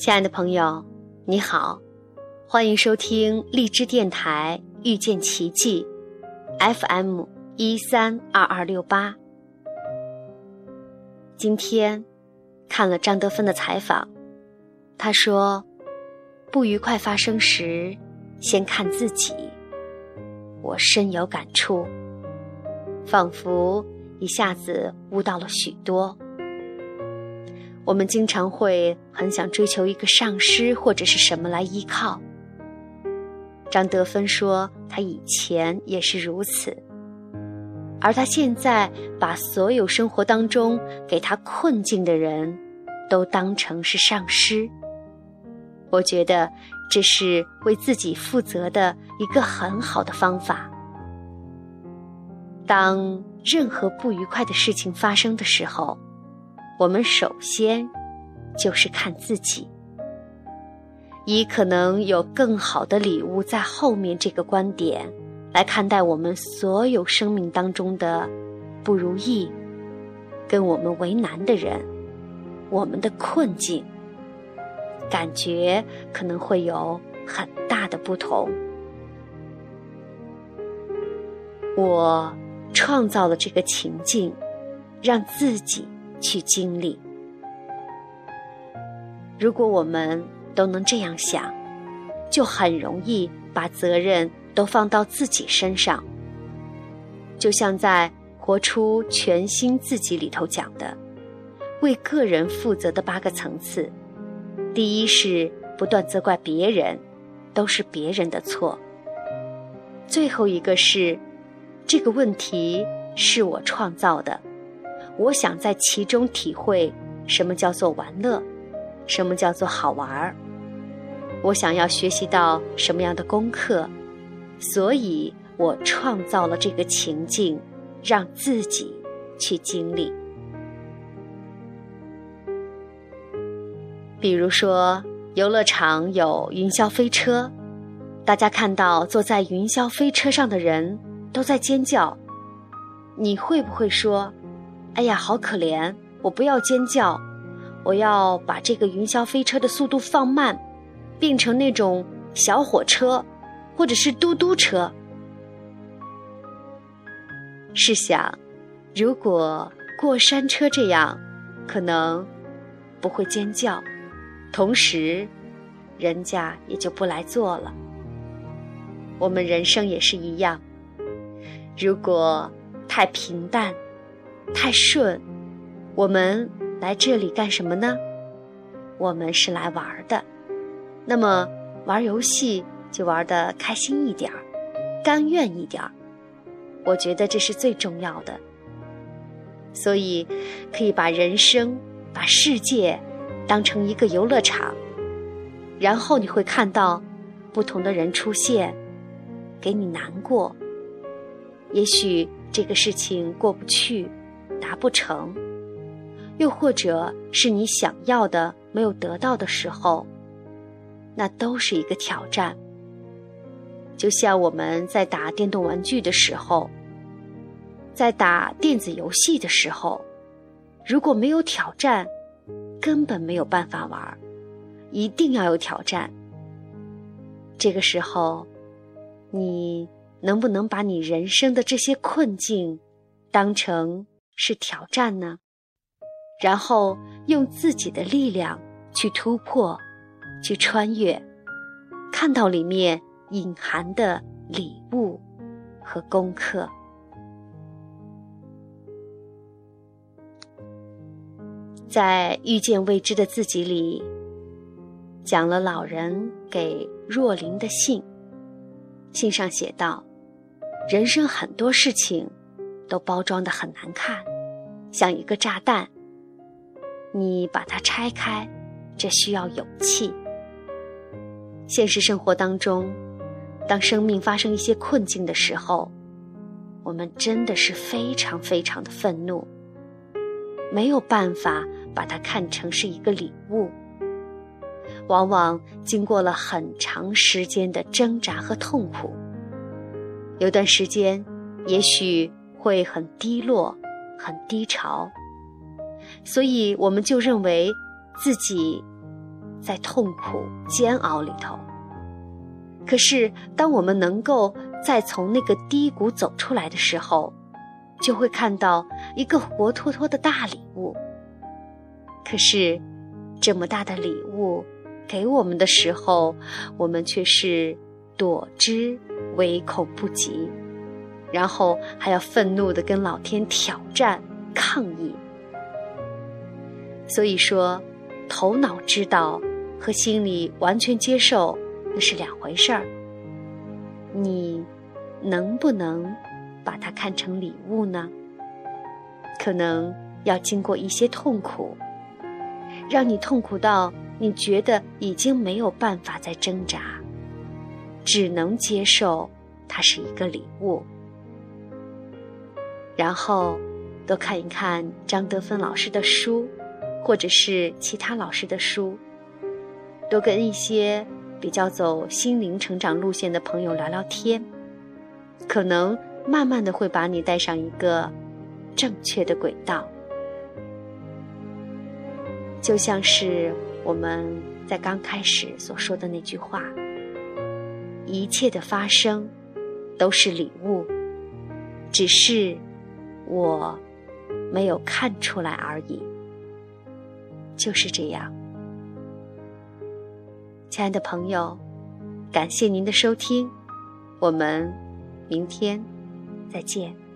亲爱的朋友，你好，欢迎收听荔枝电台遇见奇迹，FM 一三二二六八。今天看了张德芬的采访，他说：“不愉快发生时，先看自己。”我深有感触，仿佛一下子悟到了许多。我们经常会很想追求一个上师或者是什么来依靠。张德芬说，他以前也是如此，而他现在把所有生活当中给他困境的人，都当成是上师。我觉得这是为自己负责的一个很好的方法。当任何不愉快的事情发生的时候，我们首先就是看自己，以可能有更好的礼物在后面这个观点来看待我们所有生命当中的不如意，跟我们为难的人，我们的困境，感觉可能会有很大的不同。我创造了这个情境，让自己。去经历。如果我们都能这样想，就很容易把责任都放到自己身上。就像在《活出全新自己》里头讲的，为个人负责的八个层次，第一是不断责怪别人，都是别人的错；最后一个是这个问题是我创造的。我想在其中体会什么叫做玩乐，什么叫做好玩儿。我想要学习到什么样的功课，所以我创造了这个情境，让自己去经历。比如说，游乐场有云霄飞车，大家看到坐在云霄飞车上的人都在尖叫，你会不会说？哎呀，好可怜！我不要尖叫，我要把这个云霄飞车的速度放慢，变成那种小火车，或者是嘟嘟车。试想，如果过山车这样，可能不会尖叫，同时，人家也就不来坐了。我们人生也是一样，如果太平淡。太顺，我们来这里干什么呢？我们是来玩的。那么玩游戏就玩的开心一点儿，甘愿一点儿。我觉得这是最重要的。所以可以把人生、把世界当成一个游乐场，然后你会看到不同的人出现，给你难过。也许这个事情过不去。达不成，又或者是你想要的没有得到的时候，那都是一个挑战。就像我们在打电动玩具的时候，在打电子游戏的时候，如果没有挑战，根本没有办法玩，一定要有挑战。这个时候，你能不能把你人生的这些困境当成？是挑战呢，然后用自己的力量去突破，去穿越，看到里面隐含的礼物和功课。在《遇见未知的自己》里，讲了老人给若琳的信，信上写道：“人生很多事情。”都包装的很难看，像一个炸弹。你把它拆开，这需要勇气。现实生活当中，当生命发生一些困境的时候，我们真的是非常非常的愤怒，没有办法把它看成是一个礼物。往往经过了很长时间的挣扎和痛苦，有段时间，也许。会很低落，很低潮，所以我们就认为自己在痛苦煎熬里头。可是，当我们能够再从那个低谷走出来的时候，就会看到一个活脱脱的大礼物。可是，这么大的礼物给我们的时候，我们却是躲之唯恐不及，然后还要愤怒的跟老天挑战抗议。所以说，头脑知道和心里完全接受那是两回事儿。你能不能把它看成礼物呢？可能要经过一些痛苦。让你痛苦到你觉得已经没有办法再挣扎，只能接受它是一个礼物。然后多看一看张德芬老师的书，或者是其他老师的书，多跟一些比较走心灵成长路线的朋友聊聊天，可能慢慢的会把你带上一个正确的轨道。就像是我们在刚开始所说的那句话：“一切的发生都是礼物，只是我没有看出来而已。”就是这样，亲爱的朋友，感谢您的收听，我们明天再见。